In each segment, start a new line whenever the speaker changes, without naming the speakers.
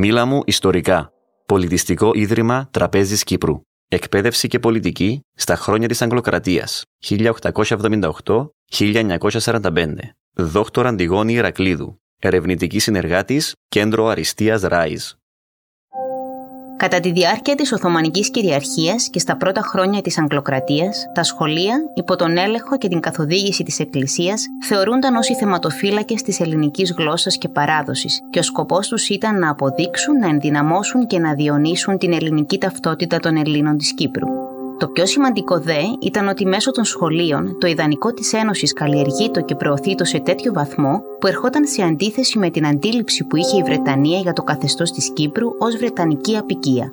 Μίλα μου ιστορικά. Πολιτιστικό Ίδρυμα Τραπέζης Κύπρου. Εκπαίδευση και πολιτική στα χρόνια της Αγγλοκρατίας 1878-1945. Δόκτωρ Αντιγόνη Ηρακλήδου. Ερευνητική συνεργάτης Κέντρο Αριστείας Ράιζ.
Κατά τη διάρκεια της Οθωμανικής κυριαρχίας και στα πρώτα χρόνια της Αγγλοκρατίας, τα σχολεία, υπό τον έλεγχο και την καθοδήγηση της Εκκλησίας, θεωρούνταν ως οι θεματοφύλακες της ελληνικής γλώσσας και παράδοσης και ο σκοπός τους ήταν να αποδείξουν, να ενδυναμώσουν και να διονύσουν την ελληνική ταυτότητα των Ελλήνων της Κύπρου. Το πιο σημαντικό δε ήταν ότι μέσω των σχολείων το ιδανικό της Ένωσης καλλιεργείτο και προωθείτο σε τέτοιο βαθμό που ερχόταν σε αντίθεση με την αντίληψη που είχε η Βρετανία για το καθεστώς της Κύπρου ως Βρετανική απικία.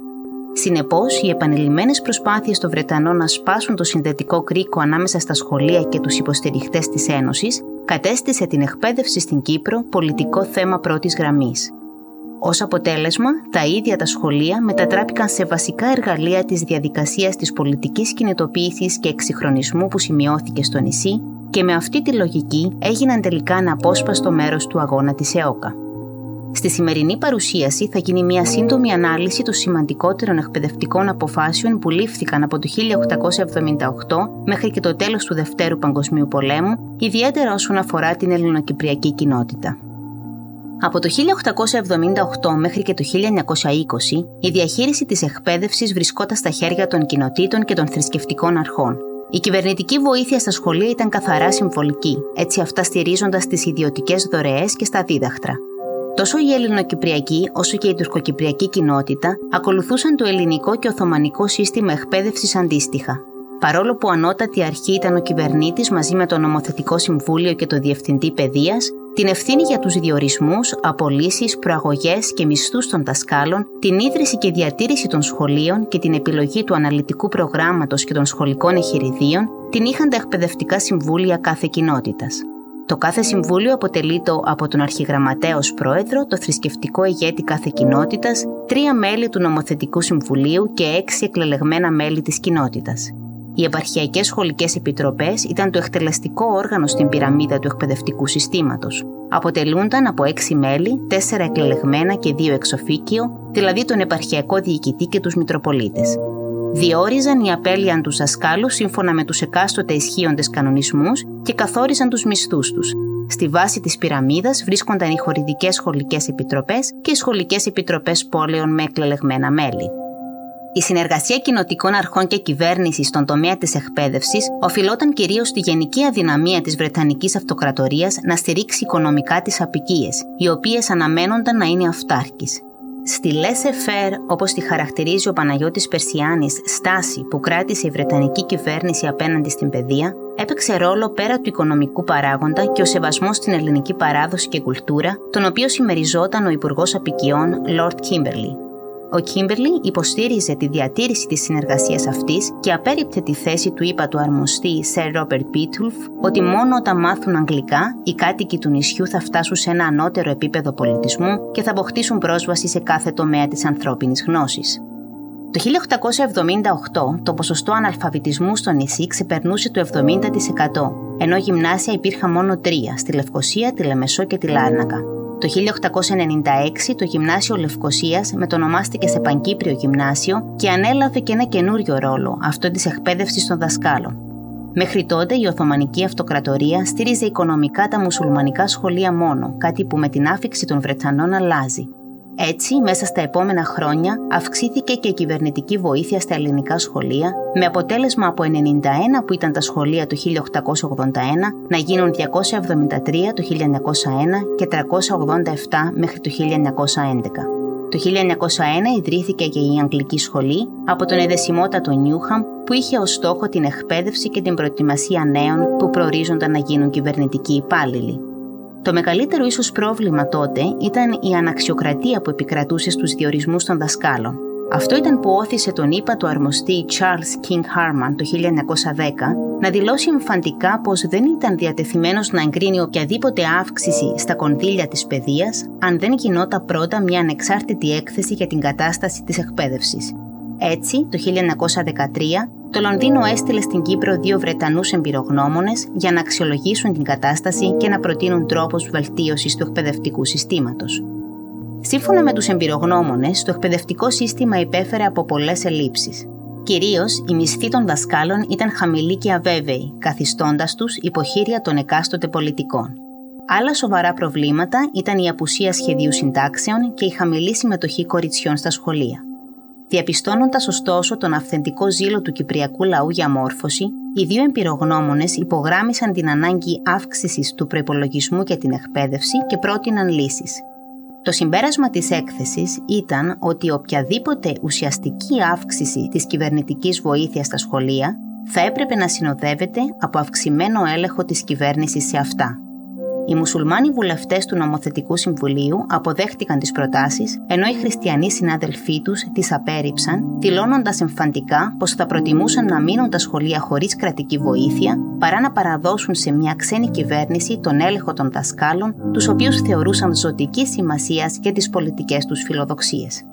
Συνεπώς, οι επανειλημμένες προσπάθειες των Βρετανών να σπάσουν το συνδετικό κρίκο ανάμεσα στα σχολεία και τους υποστηριχτές της Ένωσης κατέστησε την εκπαίδευση στην Κύπρο πολιτικό θέμα πρώτης γραμμής. Ω αποτέλεσμα, τα ίδια τα σχολεία μετατράπηκαν σε βασικά εργαλεία της διαδικασίας της πολιτικής κινητοποίησης και εξυγχρονισμού που σημειώθηκε στο νησί και με αυτή τη λογική έγιναν τελικά ένα απόσπαστο μέρος του αγώνα της ΕΟΚΑ. Στη σημερινή παρουσίαση θα γίνει μια σύντομη ανάλυση των σημαντικότερων εκπαιδευτικών αποφάσεων που λήφθηκαν από το 1878 μέχρι και το τέλος του Δευτέρου Παγκοσμίου Πολέμου, ιδιαίτερα όσον αφορά την ελληνοκυπριακή κοινότητα. Από το 1878 μέχρι και το 1920, η διαχείριση της εκπαίδευσης βρισκόταν στα χέρια των κοινοτήτων και των θρησκευτικών αρχών. Η κυβερνητική βοήθεια στα σχολεία ήταν καθαρά συμβολική, έτσι αυτά στηρίζοντας τις ιδιωτικές δωρεές και στα δίδαχτρα. Τόσο η Ελληνοκυπριακή όσο και η τουρκοκυπριακή κοινότητα ακολουθούσαν το ελληνικό και οθωμανικό σύστημα εκπαίδευσης αντίστοιχα. Παρόλο που ανώτατη αρχή ήταν ο κυβερνήτης μαζί με το νομοθετικό συμβούλιο και το διευθυντή παιδείας, την ευθύνη για τους διορισμούς, απολύσεις, προαγωγές και μισθούς των δασκάλων, την ίδρυση και διατήρηση των σχολείων και την επιλογή του αναλυτικού προγράμματος και των σχολικών εχειριδίων την είχαν τα εκπαιδευτικά συμβούλια κάθε κοινότητας. Το κάθε συμβούλιο αποτελείται από τον αρχιγραμματέα ως πρόεδρο, το θρησκευτικό ηγέτη κάθε κοινότητας, τρία μέλη του νομοθετικού συμβουλίου και έξι εκλελεγμένα μέλη της κοινότητας. Οι επαρχιακές σχολικές επιτροπές ήταν το εκτελεστικό όργανο στην πυραμίδα του εκπαιδευτικού συστήματος. Αποτελούνταν από έξι μέλη, τέσσερα εκλεγμένα και δύο εξοφίκιο, δηλαδή τον επαρχιακό διοικητή και τους Μητροπολίτες. Διόριζαν οι απέλιαν τους δασκάλου σύμφωνα με τους εκάστοτε ισχύοντες κανονισμούς και καθόριζαν τους μισθούς τους. Στη βάση της πυραμίδας βρίσκονταν οι χωρητικέ σχολικές επιτροπές και οι σχολικές επιτροπές πόλεων με εκλεγμένα μέλη. Η συνεργασία κοινοτικών αρχών και κυβέρνησης στον τομέα της εκπαίδευσης οφειλόταν κυρίως στη γενική αδυναμία της Βρετανικής Αυτοκρατορίας να στηρίξει οικονομικά τις απικίες, οι οποίες αναμένονταν να είναι αυτάρκης. Στη laissez-faire, όπως τη χαρακτηρίζει ο Παναγιώτης Περσιάνης, στάση που κράτησε η Βρετανική κυβέρνηση απέναντι στην παιδεία, έπαιξε ρόλο πέρα του οικονομικού παράγοντα και ο σεβασμός στην ελληνική παράδοση και κουλτούρα, τον οποίο συμμεριζόταν ο Υπουργός Απικιών Lord Kimberley. Ο Κίμπερλι υποστήριζε τη διατήρηση της συνεργασίας αυτής και απέριπτε τη θέση του είπα του αρμοστή Sir Robert Beethoven ότι μόνο όταν μάθουν αγγλικά οι κάτοικοι του νησιού θα φτάσουν σε ένα ανώτερο επίπεδο πολιτισμού και θα αποκτήσουν πρόσβαση σε κάθε τομέα της ανθρώπινης γνώσης. Το 1878 το ποσοστό αναλφαβητισμού στο νησί ξεπερνούσε το 70% ενώ γυμνάσια υπήρχαν μόνο τρία στη Λευκοσία, τη Λεμεσό και τη Λάρνακα. Το 1896 το Γυμνάσιο Λευκοσίας μετονομάστηκε σε Πανκύπριο Γυμνάσιο και ανέλαβε και ένα καινούριο ρόλο, αυτό της εκπαίδευσης των δασκάλων. Μέχρι τότε η Οθωμανική Αυτοκρατορία στήριζε οικονομικά τα μουσουλμανικά σχολεία μόνο, κάτι που με την άφηξη των Βρετανών αλλάζει. Έτσι, μέσα στα επόμενα χρόνια αυξήθηκε και η κυβερνητική βοήθεια στα ελληνικά σχολεία, με αποτέλεσμα από 91 που ήταν τα σχολεία το 1881 να γίνουν 273 το 1901 και 387 μέχρι το 1911. Το 1901 ιδρύθηκε και η Αγγλική Σχολή από τον εδεσιμότατο Νιούχαμ που είχε ως στόχο την εκπαίδευση και την προετοιμασία νέων που προορίζονταν να γίνουν κυβερνητικοί υπάλληλοι. Το μεγαλύτερο ίσως πρόβλημα τότε ήταν η αναξιοκρατία που επικρατούσε στους διορισμούς των δασκάλων. Αυτό ήταν που όθησε τον ύπατο αρμοστή Charles King Harman το 1910 να δηλώσει εμφαντικά πως δεν ήταν διατεθειμένος να εγκρίνει οποιαδήποτε αύξηση στα κονδύλια της παιδείας αν δεν γινόταν πρώτα μια ανεξάρτητη έκθεση για την κατάσταση της εκπαίδευσης. Έτσι, το 1913, το Λονδίνο έστειλε στην Κύπρο δύο Βρετανούς εμπειρογνώμονες για να αξιολογήσουν την κατάσταση και να προτείνουν τρόπους βελτίωσης του εκπαιδευτικού συστήματος. Σύμφωνα με τους εμπειρογνώμονες, το εκπαιδευτικό σύστημα υπέφερε από πολλές ελλείψεις. Κυρίως, η μισθή των δασκάλων ήταν χαμηλή και αβέβαιη, καθιστώντας τους υποχείρια των εκάστοτε πολιτικών. Άλλα σοβαρά προβλήματα ήταν η απουσία σχεδίου συντάξεων και η χαμηλή συμμετοχή κοριτσιών στα σχολεία. Διαπιστώνοντας ωστόσο τον αυθεντικό ζήλο του κυπριακού λαού για μόρφωση, οι δύο εμπειρογνώμονες υπογράμμισαν την ανάγκη αύξησης του προπολογισμού για την εκπαίδευση και πρότειναν λύσεις. Το συμπέρασμα της έκθεσης ήταν ότι οποιαδήποτε ουσιαστική αύξηση της κυβερνητικής βοήθειας στα σχολεία θα έπρεπε να συνοδεύεται από αυξημένο έλεγχο της κυβέρνησης σε αυτά. Οι μουσουλμάνοι βουλευτές του Νομοθετικού Συμβουλίου αποδέχτηκαν τις προτάσεις, ενώ οι χριστιανοί συνάδελφοί τους τις απέρριψαν, δηλώνοντας εμφαντικά πως θα προτιμούσαν να μείνουν τα σχολεία χωρίς κρατική βοήθεια παρά να παραδώσουν σε μια ξένη κυβέρνηση τον έλεγχο των δασκάλων, τους οποίους θεωρούσαν ζωτική σημασία για τις πολιτικές τους φιλοδοξίες.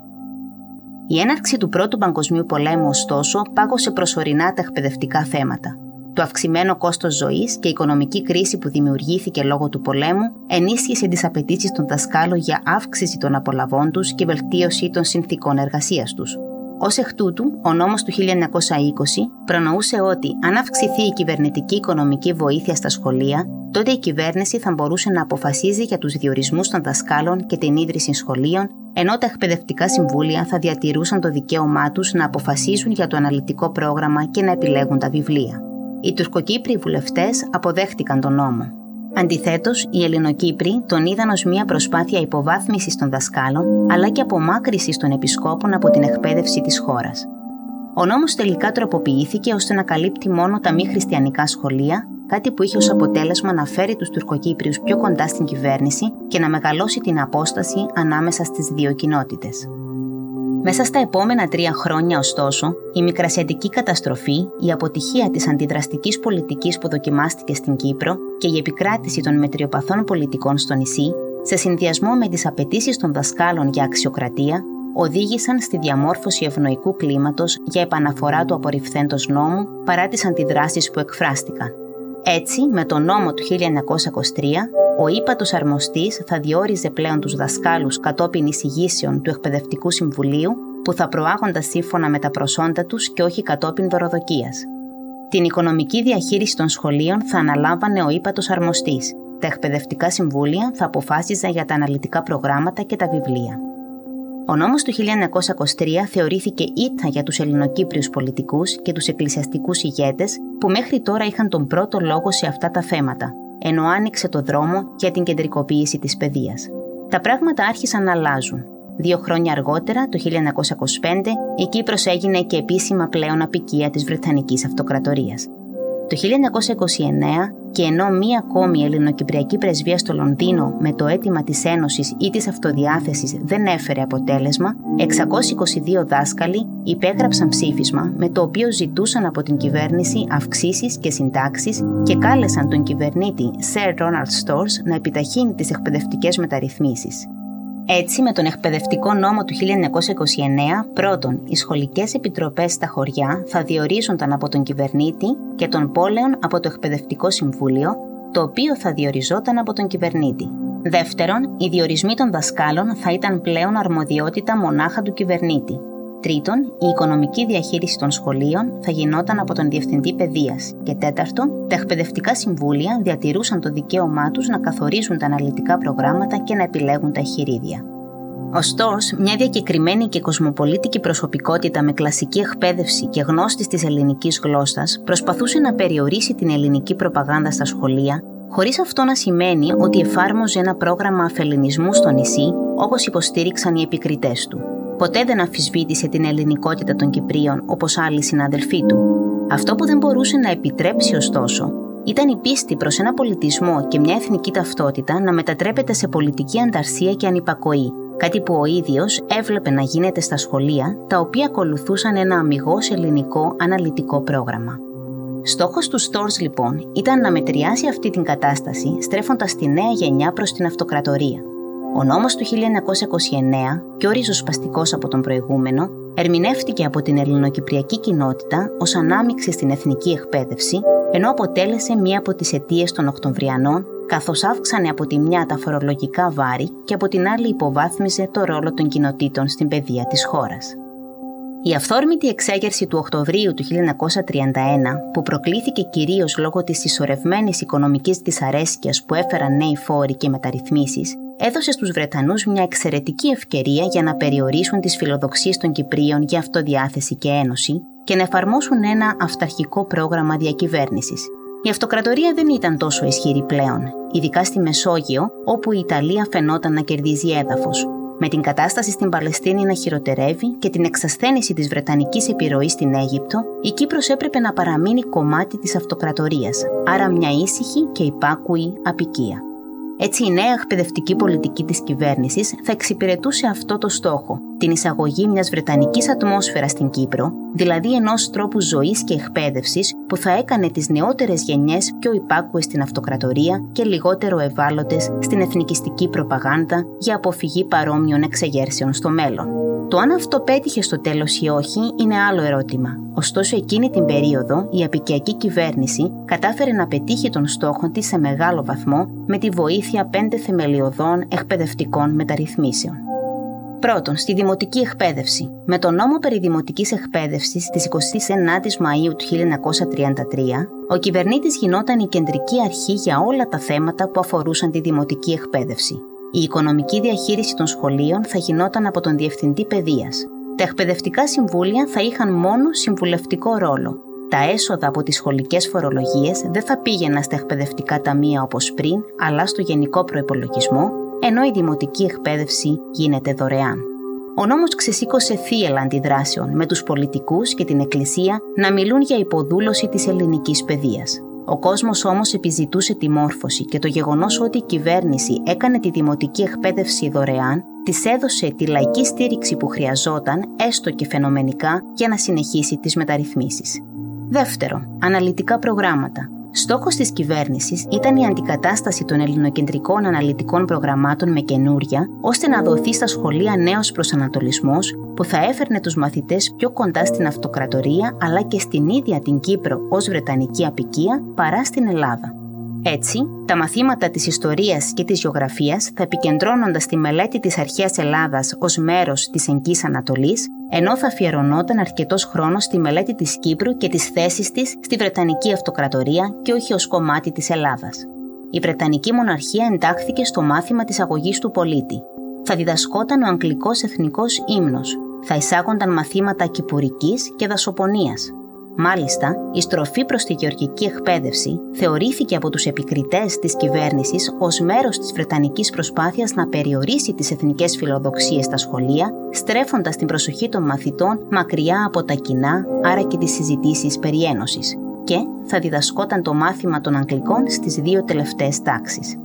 Η έναρξη του Πρώτου Παγκοσμίου Πολέμου, ωστόσο, πάγωσε προσωρινά τα εκπαιδευτικά θέματα. Το αυξημένο κόστος ζωής και η οικονομική κρίση που δημιουργήθηκε λόγω του πολέμου ενίσχυσε τις απαιτήσεις των δασκάλων για αύξηση των απολαβών τους και βελτίωση των συνθήκων εργασίας τους. Ω εκ τούτου, ο νόμος του 1920 προνοούσε ότι αν αυξηθεί η κυβερνητική οικονομική βοήθεια στα σχολεία, τότε η κυβέρνηση θα μπορούσε να αποφασίζει για τους διορισμούς των δασκάλων και την ίδρυση σχολείων, ενώ τα εκπαιδευτικά συμβούλια θα διατηρούσαν το δικαίωμά τους να αποφασίζουν για το αναλυτικό πρόγραμμα και να επιλέγουν τα βιβλία. Οι Τουρκοκύπριοι βουλευτές αποδέχτηκαν τον νόμο. Αντιθέτως, οι Ελληνοκύπροι τον είδαν ως μια προσπάθεια υποβάθμισης των δασκάλων αλλά και απομάκρυσης των επισκόπων από την εκπαίδευση της χώρας. Ο νόμος τελικά τροποποιήθηκε ώστε να καλύπτει μόνο τα μη χριστιανικά σχολεία, κάτι που είχε ως αποτέλεσμα να φέρει τους Τουρκοκύπριους πιο κοντά στην κυβέρνηση και να μεγαλώσει την απόσταση ανάμεσα στις δύο κοινότητες. Μέσα στα επόμενα τρία χρόνια, ωστόσο, η μικρασιατική καταστροφή, η αποτυχία της αντιδραστικής πολιτικής που δοκιμάστηκε στην Κύπρο και η επικράτηση των μετριοπαθών πολιτικών στο νησί, σε συνδυασμό με τις απαιτήσεις των δασκάλων για αξιοκρατία, οδήγησαν στη διαμόρφωση ευνοϊκού κλίματος για επαναφορά του απορριφθέντος νόμου παρά τις αντιδράσεις που εκφράστηκαν. Έτσι, με τον νόμο του 1923, ο ύπατος αρμοστής θα διόριζε πλέον τους δασκάλους κατόπιν εισηγήσεων του Εκπαιδευτικού Συμβουλίου που θα προάγονταν σύμφωνα με τα προσόντα τους και όχι κατόπιν δωροδοκίας. Την οικονομική διαχείριση των σχολείων θα αναλάμβανε ο ύπατος αρμοστής. Τα εκπαιδευτικά συμβούλια θα αποφάσιζαν για τα αναλυτικά προγράμματα και τα βιβλία. Ο νόμος του 1923 θεωρήθηκε ήττα για τους Ελληνοκύπριους πολιτικούς και τους εκκλησιαστικούς ηγέτες που μέχρι τώρα είχαν τον πρώτο λόγο σε αυτά τα θέματα, ενώ άνοιξε το δρόμο για την κεντρικοποίηση της παιδείας. Τα πράγματα άρχισαν να αλλάζουν. Δύο χρόνια αργότερα, το 1925, η Κύπρος έγινε και επίσημα πλέον απικία της Βρετανικής Αυτοκρατορίας. Το 1929 και ενώ μία ακόμη ελληνοκυπριακή πρεσβεία στο Λονδίνο με το αίτημα της Ένωσης ή της Αυτοδιάθεσης δεν έφερε αποτέλεσμα, 622 δάσκαλοι υπέγραψαν ψήφισμα με το οποίο ζητούσαν από την κυβέρνηση αυξήσεις και συντάξεις και κάλεσαν τον κυβερνήτη Sir Ronald Stores να επιταχύνει τις εκπαιδευτικές μεταρρυθμίσεις. Έτσι, με τον εκπαιδευτικό νόμο του 1929, πρώτον, οι σχολικές επιτροπές στα χωριά θα διορίζονταν από τον κυβερνήτη και των πόλεων από το εκπαιδευτικό συμβούλιο, το οποίο θα διοριζόταν από τον κυβερνήτη. Δεύτερον, οι διορισμοί των δασκάλων θα ήταν πλέον αρμοδιότητα μονάχα του κυβερνήτη, Τρίτον, η οικονομική διαχείριση των σχολείων θα γινόταν από τον Διευθυντή Παιδείας. Και τέταρτον, τα εκπαιδευτικά συμβούλια διατηρούσαν το δικαίωμά τους να καθορίζουν τα αναλυτικά προγράμματα και να επιλέγουν τα εγχειρίδια. Ωστόσο, μια διακεκριμένη και κοσμοπολίτικη προσωπικότητα με κλασική εκπαίδευση και γνώστης της ελληνικής γλώσσας προσπαθούσε να περιορίσει την ελληνική προπαγάνδα στα σχολεία, χωρίς αυτό να σημαίνει ότι εφάρμοζε ένα πρόγραμμα αφελινισμού στο νησί, όπως υποστήριξαν οι επικριτές του ποτέ δεν αμφισβήτησε την ελληνικότητα των Κυπρίων όπως άλλοι συναδελφοί του. Αυτό που δεν μπορούσε να επιτρέψει ωστόσο ήταν η πίστη προς ένα πολιτισμό και μια εθνική ταυτότητα να μετατρέπεται σε πολιτική ανταρσία και ανυπακοή, κάτι που ο ίδιος έβλεπε να γίνεται στα σχολεία, τα οποία ακολουθούσαν ένα αμυγός ελληνικό αναλυτικό πρόγραμμα. Στόχος του Stores λοιπόν ήταν να μετριάσει αυτή την κατάσταση στρέφοντας τη νέα γενιά προς την αυτοκρατορία. Ο νόμος του 1929, πιο ριζοσπαστικός από τον προηγούμενο, ερμηνεύτηκε από την ελληνοκυπριακή κοινότητα ως ανάμειξη στην εθνική εκπαίδευση, ενώ αποτέλεσε μία από τις αιτίες των Οκτωβριανών καθώς αύξανε από τη μια τα φορολογικά βάρη και από την άλλη υποβάθμιζε το ρόλο των κοινοτήτων στην παιδεία της χώρας. Η αυθόρμητη εξέγερση του Οκτωβρίου του 1931, που προκλήθηκε κυρίως λόγω της συσσωρευμένης οικονομικής δυσαρέσκειας που έφεραν νέοι φόροι και μεταρρυθμίσεις, έδωσε στους Βρετανούς μια εξαιρετική ευκαιρία για να περιορίσουν τις φιλοδοξίες των Κυπρίων για αυτοδιάθεση και ένωση και να εφαρμόσουν ένα αυταρχικό πρόγραμμα διακυβέρνησης. Η αυτοκρατορία δεν ήταν τόσο ισχυρή πλέον, ειδικά στη Μεσόγειο, όπου η Ιταλία φαινόταν να κερδίζει έδαφος, με την κατάσταση στην Παλαιστίνη να χειροτερεύει και την εξασθένηση της Βρετανικής επιρροής στην Αίγυπτο, η Κύπρος έπρεπε να παραμείνει κομμάτι της αυτοκρατορίας, άρα μια ήσυχη και υπάκουη απικία. Έτσι, η νέα εκπαιδευτική πολιτική της κυβέρνησης θα εξυπηρετούσε αυτό το στόχο, την εισαγωγή μιας βρετανικής ατμόσφαιρας στην Κύπρο, δηλαδή ενός τρόπου ζωής και εκπαίδευσης που θα έκανε τις νεότερες γενιές πιο υπάκουες στην αυτοκρατορία και λιγότερο ευάλωτες στην εθνικιστική προπαγάνδα για αποφυγή παρόμοιων εξεγέρσεων στο μέλλον. Το αν αυτό πέτυχε στο τέλος ή όχι είναι άλλο ερώτημα. Ωστόσο, εκείνη την περίοδο η απικιακή κυβέρνηση κατάφερε να πετύχει τον στόχο της σε μεγάλο βαθμό με τη βοήθεια πέντε θεμελιωδών εκπαιδευτικών μεταρρυθμίσεων. Πρώτον, στη δημοτική εκπαίδευση. Με τον νόμο περί δημοτικής εκπαίδευσης της 29ης Μαΐου του 1933, ο κυβερνήτης γινόταν η κεντρική αρχή για όλα τα θέματα που αφορούσαν τη δημοτική εκπαίδευση. Η οικονομική διαχείριση των σχολείων θα γινόταν από τον Διευθυντή Παιδείας. Τα εκπαιδευτικά συμβούλια θα είχαν μόνο συμβουλευτικό ρόλο. Τα έσοδα από τις σχολικές φορολογίες δεν θα πήγαιναν στα εκπαιδευτικά ταμεία όπως πριν, αλλά στο γενικό προπολογισμό, ενώ η δημοτική εκπαίδευση γίνεται δωρεάν. Ο νόμος ξεσήκωσε θύελα αντιδράσεων με τους πολιτικούς και την Εκκλησία να μιλούν για υποδούλωση της ελληνικής παιδείας. Ο κόσμος όμως επιζητούσε τη μόρφωση και το γεγονός ότι η κυβέρνηση έκανε τη δημοτική εκπαίδευση δωρεάν της έδωσε τη λαϊκή στήριξη που χρειαζόταν, έστω και φαινομενικά, για να συνεχίσει τις μεταρρυθμίσεις. Δεύτερον, αναλυτικά προγράμματα. Στόχος της κυβέρνησης ήταν η αντικατάσταση των ελληνοκεντρικών αναλυτικών προγραμμάτων με καινούρια, ώστε να δοθεί στα σχολεία νέος προσανατολισμός που θα έφερνε τους μαθητές πιο κοντά στην αυτοκρατορία αλλά και στην ίδια την Κύπρο ως Βρετανική απικία παρά στην Ελλάδα. Έτσι, τα μαθήματα της ιστορίας και της γεωγραφίας θα επικεντρώνονταν στη μελέτη της αρχαίας Ελλάδας ως μέρος της Εγκής Ανατολής, ενώ θα αφιερωνόταν αρκετός χρόνος στη μελέτη της Κύπρου και τις θέσεις της στη Βρετανική Αυτοκρατορία και όχι ως κομμάτι της Ελλάδας. Η Βρετανική Μοναρχία εντάχθηκε στο μάθημα της αγωγής του πολίτη. Θα διδασκόταν ο Αγγλικός Εθνικός Ύμνος, θα εισάγονταν μαθήματα κυπουρικής και δασοπονίας, Μάλιστα, η στροφή προς τη γεωργική εκπαίδευση θεωρήθηκε από τους επικριτές της κυβέρνησης ως μέρος της Βρετανικής προσπάθειας να περιορίσει τις εθνικές φιλοδοξίες στα σχολεία, στρέφοντας την προσοχή των μαθητών μακριά από τα κοινά, άρα και τις συζητήσεις περί ένωσης. Και θα διδασκόταν το μάθημα των Αγγλικών στις δύο τελευταίες τάξεις.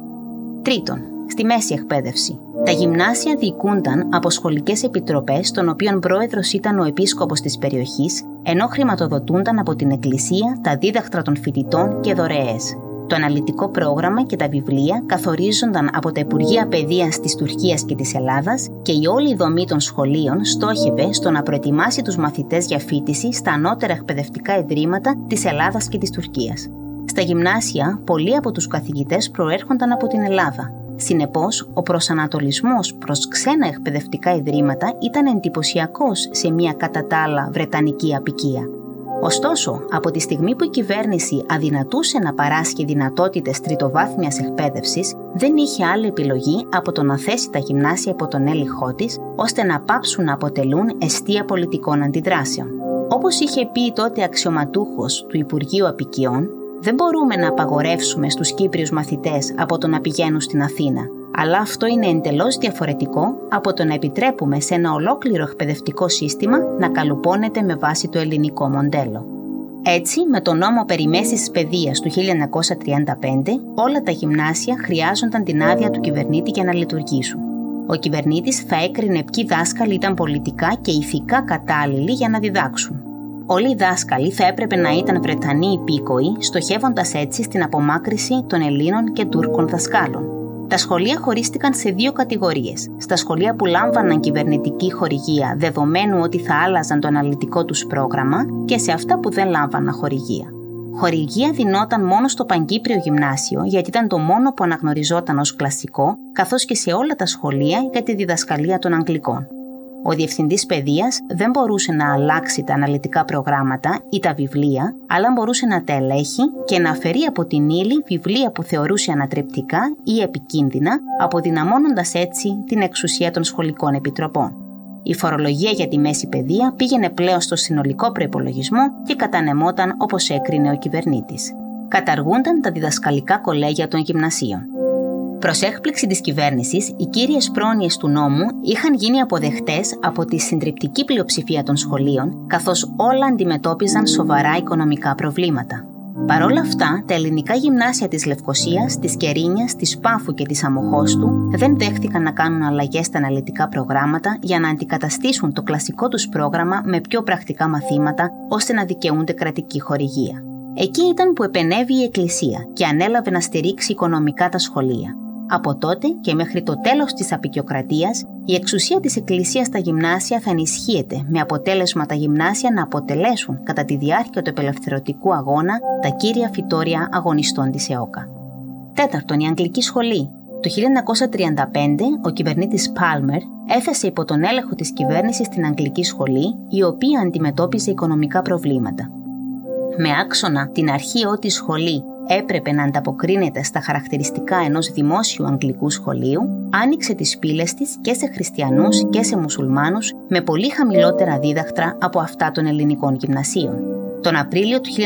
Τρίτον, στη μέση εκπαίδευση. Τα γυμνάσια διοικούνταν από σχολικές επιτροπές, των οποίων πρόεδρος ήταν ο επίσκοπος της περιοχής, ενώ χρηματοδοτούνταν από την Εκκλησία τα δίδακτρα των φοιτητών και δωρεές. Το αναλυτικό πρόγραμμα και τα βιβλία καθορίζονταν από τα Υπουργεία Παιδείας της Τουρκίας και της Ελλάδας και η όλη δομή των σχολείων στόχευε στο να προετοιμάσει τους μαθητές για φίτηση στα ανώτερα εκπαιδευτικά ιδρύματα της Ελλάδας και της Τουρκίας. Στα γυμνάσια, πολλοί από τους καθηγητές προέρχονταν από την Ελλάδα, Συνεπώς, ο προσανατολισμός προς ξένα εκπαιδευτικά ιδρύματα ήταν εντυπωσιακός σε μια κατά τα άλλα βρετανική απικία. Ωστόσο, από τη στιγμή που η κυβέρνηση αδυνατούσε να παράσχει δυνατότητες τριτοβάθμιας εκπαίδευσης, δεν είχε άλλη επιλογή από το να θέσει τα γυμνάσια υπό τον έλεγχό της, ώστε να πάψουν να αποτελούν αιστεία πολιτικών αντιδράσεων. Όπως είχε πει τότε αξιωματούχος του Υπουργείου Απικιών, δεν μπορούμε να απαγορεύσουμε στους Κύπριους μαθητές από το να πηγαίνουν στην Αθήνα, αλλά αυτό είναι εντελώς διαφορετικό από το να επιτρέπουμε σε ένα ολόκληρο εκπαιδευτικό σύστημα να καλουπώνεται με βάση το ελληνικό μοντέλο. Έτσι, με τον νόμο περί μέσης παιδείας του 1935, όλα τα γυμνάσια χρειάζονταν την άδεια του κυβερνήτη για να λειτουργήσουν. Ο κυβερνήτης θα έκρινε ποιοι δάσκαλοι ήταν πολιτικά και ηθικά κατάλληλοι για να διδάξουν. Όλοι οι δάσκαλοι θα έπρεπε να ήταν Βρετανοί υπήκοοι, στοχεύοντας έτσι στην απομάκρυση των Ελλήνων και Τούρκων δασκάλων. Τα σχολεία χωρίστηκαν σε δύο κατηγορίες. Στα σχολεία που λάμβαναν κυβερνητική χορηγία, δεδομένου ότι θα άλλαζαν το αναλυτικό τους πρόγραμμα, και σε αυτά που δεν λάμβαναν χορηγία. χορηγία δινόταν μόνο στο Παγκύπριο Γυμνάσιο γιατί ήταν το μόνο που αναγνωριζόταν ως κλασικό, καθώς και σε όλα τα σχολεία για τη διδασκαλία των Αγγλικών. Ο Διευθυντής Παιδείας δεν μπορούσε να αλλάξει τα αναλυτικά προγράμματα ή τα βιβλία, αλλά μπορούσε να τα ελέγχει και να αφαιρεί από την ύλη βιβλία που θεωρούσε ανατρεπτικά ή επικίνδυνα, αποδυναμώνοντας έτσι την εξουσία των σχολικών επιτροπών. Η φορολογία για τη μέση παιδεία πήγαινε πλέον στο συνολικό προπολογισμό και κατανεμόταν όπως έκρινε ο κυβερνήτης. Καταργούνταν τα διδασκαλικά κολέγια των γυμνασίων. Προς έκπληξη της κυβέρνησης, οι κύριες πρόνοιες του νόμου είχαν γίνει αποδεχτές από τη συντριπτική πλειοψηφία των σχολείων, καθώς όλα αντιμετώπιζαν σοβαρά οικονομικά προβλήματα. Παρ' όλα αυτά, τα ελληνικά γυμνάσια της Λευκοσίας, της Κερίνιας, της Πάφου και της Αμοχώστου δεν δέχτηκαν να κάνουν αλλαγές στα αναλυτικά προγράμματα για να αντικαταστήσουν το κλασικό τους πρόγραμμα με πιο πρακτικά μαθήματα ώστε να δικαιούνται κρατική χορηγία. Εκεί ήταν που επενέβη η Εκκλησία και ανέλαβε να στηρίξει οικονομικά τα σχολεία. Από τότε και μέχρι το τέλος της απεικιοκρατίας, η εξουσία της Εκκλησίας στα γυμνάσια θα ενισχύεται, με αποτέλεσμα τα γυμνάσια να αποτελέσουν κατά τη διάρκεια του απελευθερωτικού αγώνα τα κύρια φυτόρια αγωνιστών της ΕΟΚΑ. Τέταρτον, η Αγγλική Σχολή. Το 1935, ο κυβερνήτης Πάλμερ έθεσε υπό τον έλεγχο της κυβέρνησης την Αγγλική Σχολή, η οποία αντιμετώπιζε οικονομικά προβλήματα. Με άξονα την αρχή ότι η σχολή έπρεπε να ανταποκρίνεται στα χαρακτηριστικά ενός δημόσιου αγγλικού σχολείου, άνοιξε τις πύλες της και σε χριστιανούς και σε μουσουλμάνους με πολύ χαμηλότερα δίδακτρα από αυτά των ελληνικών γυμνασίων. Τον Απρίλιο του 1938,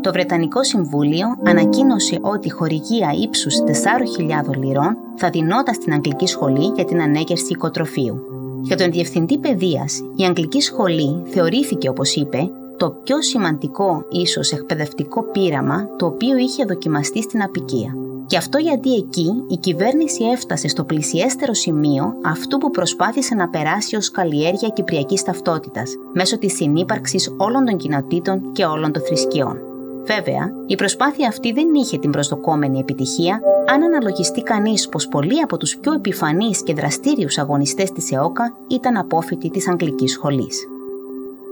το Βρετανικό Συμβούλιο ανακοίνωσε ότι η χορηγία ύψους 4.000 λιρών θα δινόταν στην Αγγλική Σχολή για την ανέγερση οικοτροφείου. Για τον Διευθυντή Παιδείας, η Αγγλική Σχολή θεωρήθηκε, όπως είπε, το πιο σημαντικό ίσως εκπαιδευτικό πείραμα το οποίο είχε δοκιμαστεί στην απικία. Και αυτό γιατί εκεί η κυβέρνηση έφτασε στο πλησιέστερο σημείο αυτού που προσπάθησε να περάσει ως καλλιέργεια κυπριακής ταυτότητας μέσω της συνύπαρξης όλων των κοινοτήτων και όλων των θρησκειών. Βέβαια, η προσπάθεια αυτή δεν είχε την προσδοκόμενη επιτυχία αν αναλογιστεί κανείς πως πολλοί από τους πιο επιφανείς και δραστήριους αγωνιστές της ΕΟΚΑ ήταν απόφοιτοι της Αγγλικής Σχολής.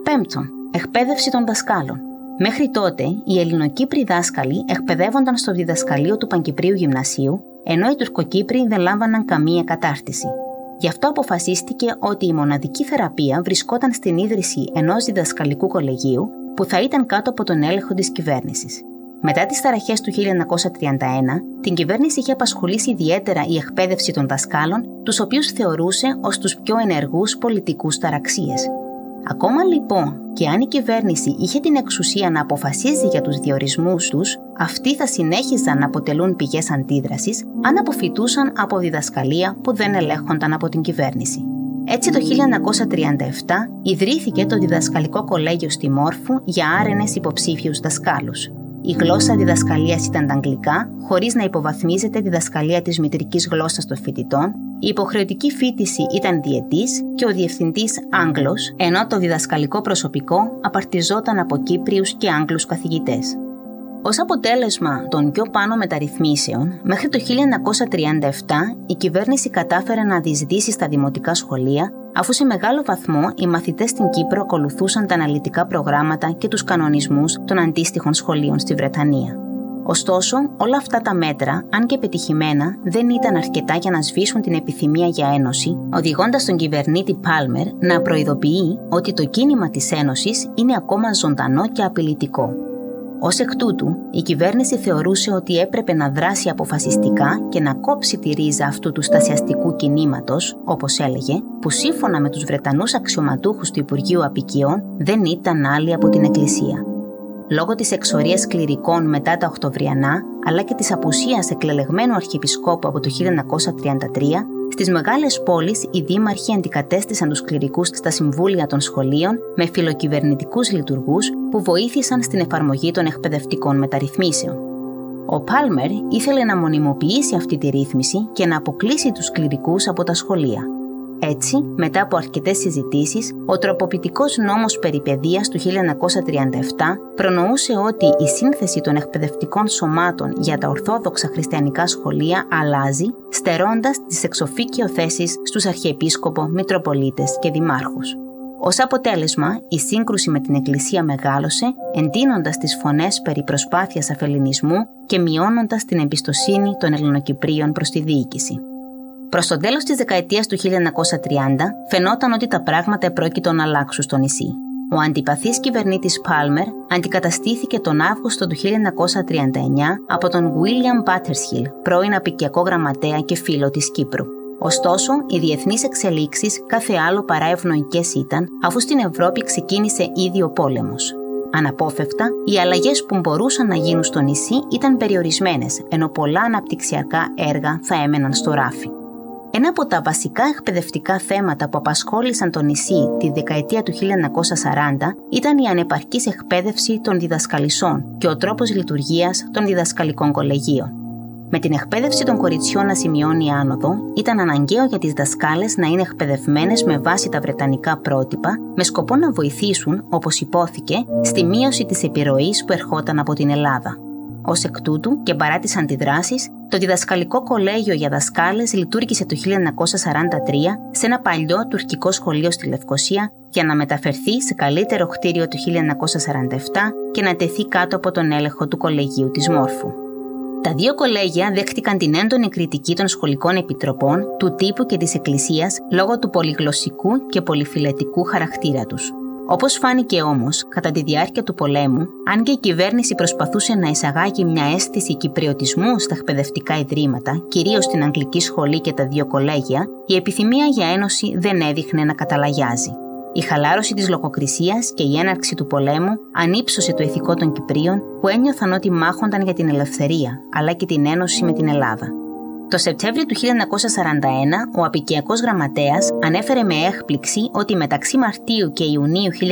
Πέμπτον, Εκπαίδευση των δασκάλων. Μέχρι τότε, οι Ελληνοκύπροι δάσκαλοι εκπαιδεύονταν στο διδασκαλείο του Παγκυπρίου Γυμνασίου, ενώ οι Τουρκοκύπροι δεν λάμβαναν καμία κατάρτιση. Γι' αυτό αποφασίστηκε ότι η μοναδική θεραπεία βρισκόταν στην ίδρυση ενός διδασκαλικού κολεγίου που θα ήταν κάτω από τον έλεγχο της κυβέρνησης. Μετά τις ταραχέ του 1931, την κυβέρνηση είχε απασχολήσει ιδιαίτερα η εκπαίδευση των δασκάλων, τους οποίους θεωρούσε ως τους πιο ενεργούς πολιτικούς ταραξίες. Ακόμα λοιπόν και αν η κυβέρνηση είχε την εξουσία να αποφασίζει για τους διορισμούς τους, αυτοί θα συνέχιζαν να αποτελούν πηγές αντίδρασης αν αποφυτούσαν από διδασκαλία που δεν ελέγχονταν από την κυβέρνηση. Έτσι το 1937 ιδρύθηκε το Διδασκαλικό Κολέγιο στη Μόρφου για άρενες υποψήφιους δασκάλους. Η γλώσσα διδασκαλίας ήταν τα αγγλικά, χωρίς να υποβαθμίζεται διδασκαλία της μητρικής γλώσσας των φοιτητών η υποχρεωτική φίτηση ήταν διετής και ο διευθυντής Άγγλος, ενώ το διδασκαλικό προσωπικό απαρτιζόταν από Κύπριους και Άγγλους καθηγητές. Ως αποτέλεσμα των πιο πάνω μεταρρυθμίσεων, μέχρι το 1937 η κυβέρνηση κατάφερε να διεισδύσει στα δημοτικά σχολεία, αφού σε μεγάλο βαθμό οι μαθητές στην Κύπρο ακολουθούσαν τα αναλυτικά προγράμματα και τους κανονισμούς των αντίστοιχων σχολείων στη Βρετανία. Ωστόσο, όλα αυτά τα μέτρα, αν και πετυχημένα, δεν ήταν αρκετά για να σβήσουν την επιθυμία για ένωση, οδηγώντας τον κυβερνήτη Πάλμερ να προειδοποιεί ότι το κίνημα της Ένωσης είναι ακόμα ζωντανό και απειλητικό. Ω εκ τούτου, η κυβέρνηση θεωρούσε ότι έπρεπε να δράσει αποφασιστικά και να κόψει τη ρίζα αυτού του στασιαστικού κινήματος, όπως έλεγε, που σύμφωνα με τους Βρετανούς αξιωματούχους του Υπουργείου Απικιών δεν ήταν άλλοι από την Εκκλησία. Λόγω της εξορίας κληρικών μετά τα Οκτωβριανά, αλλά και της απουσίας εκλελεγμένου αρχιεπισκόπου από το 1933, στις μεγάλες πόλεις οι δήμαρχοι αντικατέστησαν τους κληρικούς στα συμβούλια των σχολείων με φιλοκυβερνητικούς λειτουργούς που βοήθησαν στην εφαρμογή των εκπαιδευτικών μεταρρυθμίσεων. Ο Πάλμερ ήθελε να μονιμοποιήσει αυτή τη ρύθμιση και να αποκλείσει τους κληρικούς από τα σχολεία. Έτσι, μετά από αρκετές συζητήσεις, ο τροποποιητικός νόμος περιπαιδεία του 1937 προνοούσε ότι η σύνθεση των εκπαιδευτικών σωμάτων για τα ορθόδοξα χριστιανικά σχολεία αλλάζει, στερώντας τις εξοφίκιο θέσεις στους Αρχιεπίσκοπο, Μητροπολίτες και Δημάρχους. Ω αποτέλεσμα, η σύγκρουση με την Εκκλησία μεγάλωσε, εντείνοντας τις φωνές περί προσπάθειας αφελινισμού και μειώνοντας την εμπιστοσύνη των Ελληνοκυπρίων προς τη διοίκηση. Προς το τέλος της δεκαετίας του 1930, φαινόταν ότι τα πράγματα επρόκειτο να αλλάξουν στο νησί. Ο αντιπαθής κυβερνήτης Πάλμερ αντικαταστήθηκε τον Αύγουστο του 1939 από τον William Battershill, πρώην απικιακό γραμματέα και φίλο της Κύπρου. Ωστόσο, οι διεθνείς εξελίξεις κάθε άλλο παρά ευνοϊκές ήταν, αφού στην Ευρώπη ξεκίνησε ήδη ο πόλεμος. Αναπόφευκτα, οι αλλαγές που μπορούσαν να γίνουν στο νησί ήταν περιορισμένες, ενώ πολλά αναπτυξιακά έργα θα έμεναν στο ράφι. Ένα από τα βασικά εκπαιδευτικά θέματα που απασχόλησαν το νησί τη δεκαετία του 1940 ήταν η ανεπαρκής εκπαίδευση των διδασκαλισών και ο τρόπος λειτουργίας των διδασκαλικών κολεγίων. Με την εκπαίδευση των κοριτσιών να σημειώνει άνοδο, ήταν αναγκαίο για τις δασκάλες να είναι εκπαιδευμένες με βάση τα βρετανικά πρότυπα, με σκοπό να βοηθήσουν, όπως υπόθηκε, στη μείωση της επιρροής που ερχόταν από την Ελλάδα. Ω εκ τούτου και παρά τις αντιδράσεις, το διδασκαλικό κολέγιο για δασκάλες λειτουργήσε το 1943 σε ένα παλιό τουρκικό σχολείο στη Λευκοσία για να μεταφερθεί σε καλύτερο κτίριο το 1947 και να τεθεί κάτω από τον έλεγχο του κολεγίου της Μόρφου. Τα δύο κολέγια δέχτηκαν την έντονη κριτική των σχολικών επιτροπών, του τύπου και της Εκκλησίας λόγω του πολυγλωσσικού και πολυφιλετικού χαρακτήρα τους. Όπως φάνηκε όμως, κατά τη διάρκεια του πολέμου, αν και η κυβέρνηση προσπαθούσε να εισαγάγει μια αίσθηση κυπριωτισμού στα εκπαιδευτικά ιδρύματα, κυρίως στην Αγγλική Σχολή και τα δύο κολέγια, η επιθυμία για ένωση δεν έδειχνε να καταλαγιάζει. Η χαλάρωση της λογοκρισίας και η έναρξη του πολέμου ανύψωσε το ηθικό των Κυπρίων που ένιωθαν ότι μάχονταν για την ελευθερία, αλλά και την ένωση με την Ελλάδα. Το Σεπτέμβριο του 1941, ο απικιακός γραμματέας ανέφερε με έκπληξη ότι μεταξύ Μαρτίου και Ιουνίου 1941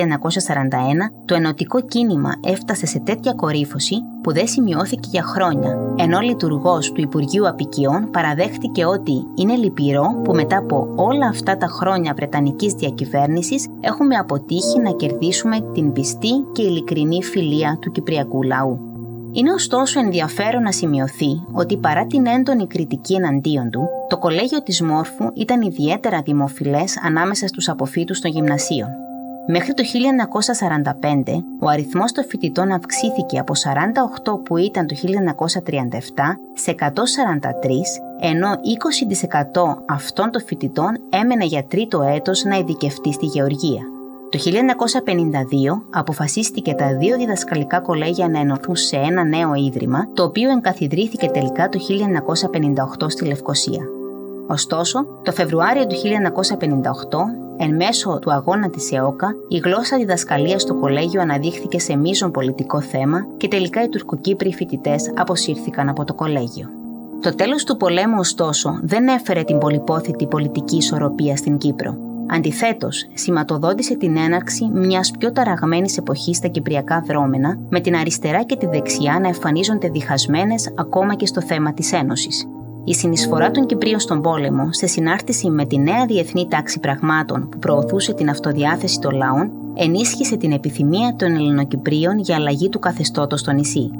το ενωτικό κίνημα έφτασε σε τέτοια κορύφωση που δεν σημειώθηκε για χρόνια, ενώ ο λειτουργός του Υπουργείου Απικιών παραδέχτηκε ότι είναι λυπηρό που μετά από όλα αυτά τα χρόνια Βρετανικής διακυβέρνησης έχουμε αποτύχει να κερδίσουμε την πιστή και ειλικρινή φιλία του Κυπριακού λαού. Είναι ωστόσο ενδιαφέρον να σημειωθεί ότι παρά την έντονη κριτική εναντίον του, το κολέγιο της Μόρφου ήταν ιδιαίτερα δημοφιλές ανάμεσα στους αποφύτους των γυμνασίων. Μέχρι το 1945, ο αριθμός των φοιτητών αυξήθηκε από 48 που ήταν το 1937 σε 143, ενώ 20% αυτών των φοιτητών έμενε για τρίτο έτος να ειδικευτεί στη γεωργία. Το 1952 αποφασίστηκε τα δύο διδασκαλικά κολέγια να ενωθούν σε ένα νέο ίδρυμα, το οποίο εγκαθιδρύθηκε τελικά το 1958 στη Λευκοσία. Ωστόσο, το Φεβρουάριο του 1958, εν μέσω του αγώνα της ΕΟΚΑ, η γλώσσα διδασκαλίας στο κολέγιο αναδείχθηκε σε μείζον πολιτικό θέμα και τελικά οι τουρκοκύπριοι φοιτητές αποσύρθηκαν από το κολέγιο. Το τέλος του πολέμου, ωστόσο, δεν έφερε την πολυπόθητη πολιτική ισορροπία στην Κύπρο. Αντιθέτως, σηματοδότησε την έναρξη μιας πιο ταραγμένης εποχής στα κυπριακά δρόμενα, με την αριστερά και τη δεξιά να εμφανίζονται διχασμένες ακόμα και στο θέμα της Ένωσης. Η συνεισφορά των Κυπρίων στον πόλεμο, σε συνάρτηση με τη νέα διεθνή τάξη πραγμάτων που προωθούσε την αυτοδιάθεση των λαών, ενίσχυσε την επιθυμία των Ελληνοκυπρίων για αλλαγή του καθεστώτος στο νησί.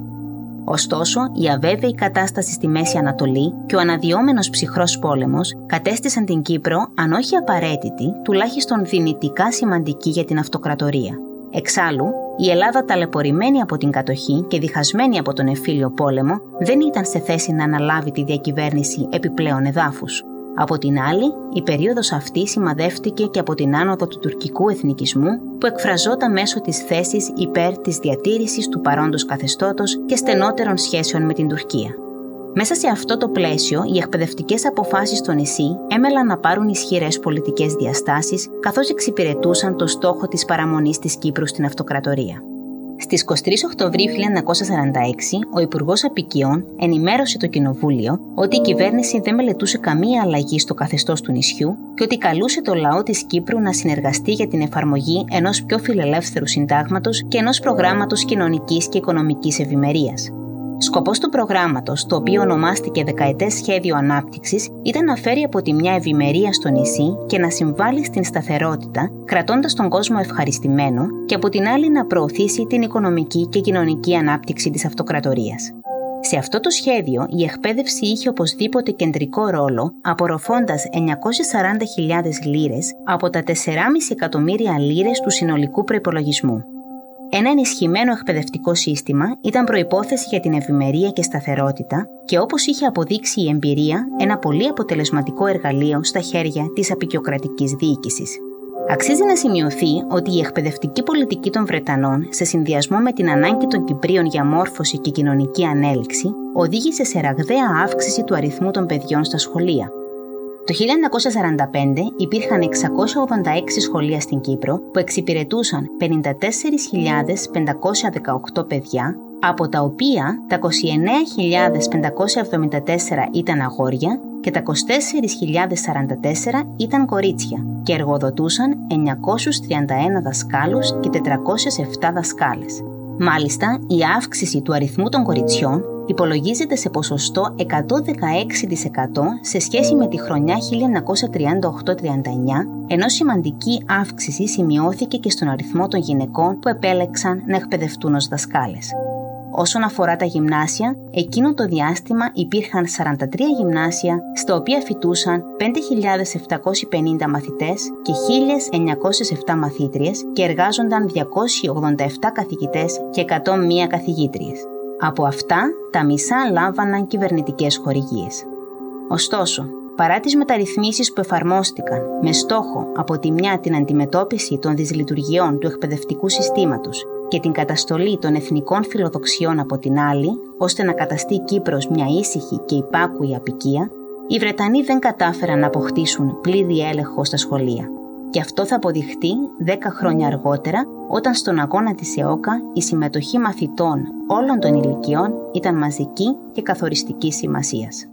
Ωστόσο, η αβέβαιη κατάσταση στη Μέση Ανατολή και ο αναδυόμενος ψυχρός πόλεμος κατέστησαν την Κύπρο, αν όχι απαραίτητη, τουλάχιστον δυνητικά σημαντική για την αυτοκρατορία. Εξάλλου, η Ελλάδα ταλαιπωρημένη από την κατοχή και διχασμένη από τον εφήλιο πόλεμο δεν ήταν σε θέση να αναλάβει τη διακυβέρνηση επιπλέον εδάφους. Από την άλλη, η περίοδος αυτή σημαδεύτηκε και από την άνοδο του τουρκικού εθνικισμού που εκφραζόταν μέσω της θέσης υπέρ της διατήρησης του παρόντος καθεστώτος και στενότερων σχέσεων με την Τουρκία. Μέσα σε αυτό το πλαίσιο, οι εκπαιδευτικές αποφάσεις στο νησί έμελαν να πάρουν ισχυρές πολιτικές διαστάσεις, καθώς εξυπηρετούσαν το στόχο της παραμονής της Κύπρου στην αυτοκρατορία. Στις 23 Οκτωβρίου 1946, ο Υπουργός Απικιών ενημέρωσε το Κοινοβούλιο ότι η κυβέρνηση δεν μελετούσε καμία αλλαγή στο καθεστώς του νησιού και ότι καλούσε το λαό της Κύπρου να συνεργαστεί για την εφαρμογή ενός πιο φιλελεύθερου συντάγματος και ενός προγράμματος κοινωνικής και οικονομικής ευημερίας. Σκοπός του προγράμματος, το οποίο ονομάστηκε Δεκαετές Σχέδιο Ανάπτυξης, ήταν να φέρει από τη μια ευημερία στο νησί και να συμβάλλει στην σταθερότητα, κρατώντας τον κόσμο ευχαριστημένο και από την άλλη να προωθήσει την οικονομική και κοινωνική ανάπτυξη της αυτοκρατορίας. Σε αυτό το σχέδιο η εκπαίδευση είχε οπωσδήποτε κεντρικό ρόλο, απορροφώντας 940.000 λίρες από τα 4,5 εκατομμύρια λίρες του συνολικού προϋπολογισμού. Ένα ενισχυμένο εκπαιδευτικό σύστημα ήταν προϋπόθεση για την ευημερία και σταθερότητα και όπως είχε αποδείξει η εμπειρία, ένα πολύ αποτελεσματικό εργαλείο στα χέρια της απεικιοκρατικής διοίκησης. Αξίζει να σημειωθεί ότι η εκπαιδευτική πολιτική των Βρετανών, σε συνδυασμό με την ανάγκη των Κυπρίων για μόρφωση και κοινωνική ανέλυξη, οδήγησε σε ραγδαία αύξηση του αριθμού των παιδιών στα σχολεία. Το 1945 υπήρχαν 686 σχολεία στην Κύπρο που εξυπηρετούσαν 54.518 παιδιά, από τα οποία τα 29.574 ήταν αγόρια και τα 24.044 ήταν κορίτσια και εργοδοτούσαν 931 δασκάλους και 407 δασκάλες. Μάλιστα, η αύξηση του αριθμού των κοριτσιών υπολογίζεται σε ποσοστό 116% σε σχέση με τη χρονιά 1938-39, ενώ σημαντική αύξηση σημειώθηκε και στον αριθμό των γυναικών που επέλεξαν να εκπαιδευτούν ως δασκάλες. Όσον αφορά τα γυμνάσια, εκείνο το διάστημα υπήρχαν 43 γυμνάσια, στα οποία φοιτούσαν 5.750 μαθητές και 1.907 μαθήτριες και εργάζονταν 287 καθηγητές και 101 καθηγήτριες. Από αυτά, τα μισά λάμβαναν κυβερνητικές χορηγίες. Ωστόσο, παρά τις μεταρρυθμίσεις που εφαρμόστηκαν με στόχο από τη μια την αντιμετώπιση των δυσλειτουργιών του εκπαιδευτικού συστήματος και την καταστολή των εθνικών φιλοδοξιών από την άλλη, ώστε να καταστεί Κύπρος μια ήσυχη και υπάκουη απικία, οι Βρετανοί δεν κατάφεραν να αποκτήσουν πλήρη έλεγχο στα σχολεία. Και αυτό θα αποδειχτεί 10 χρόνια αργότερα, όταν στον αγώνα της ΕΟΚΑ η συμμετοχή μαθητών όλων των ηλικιών ήταν μαζική και καθοριστική σημασίας.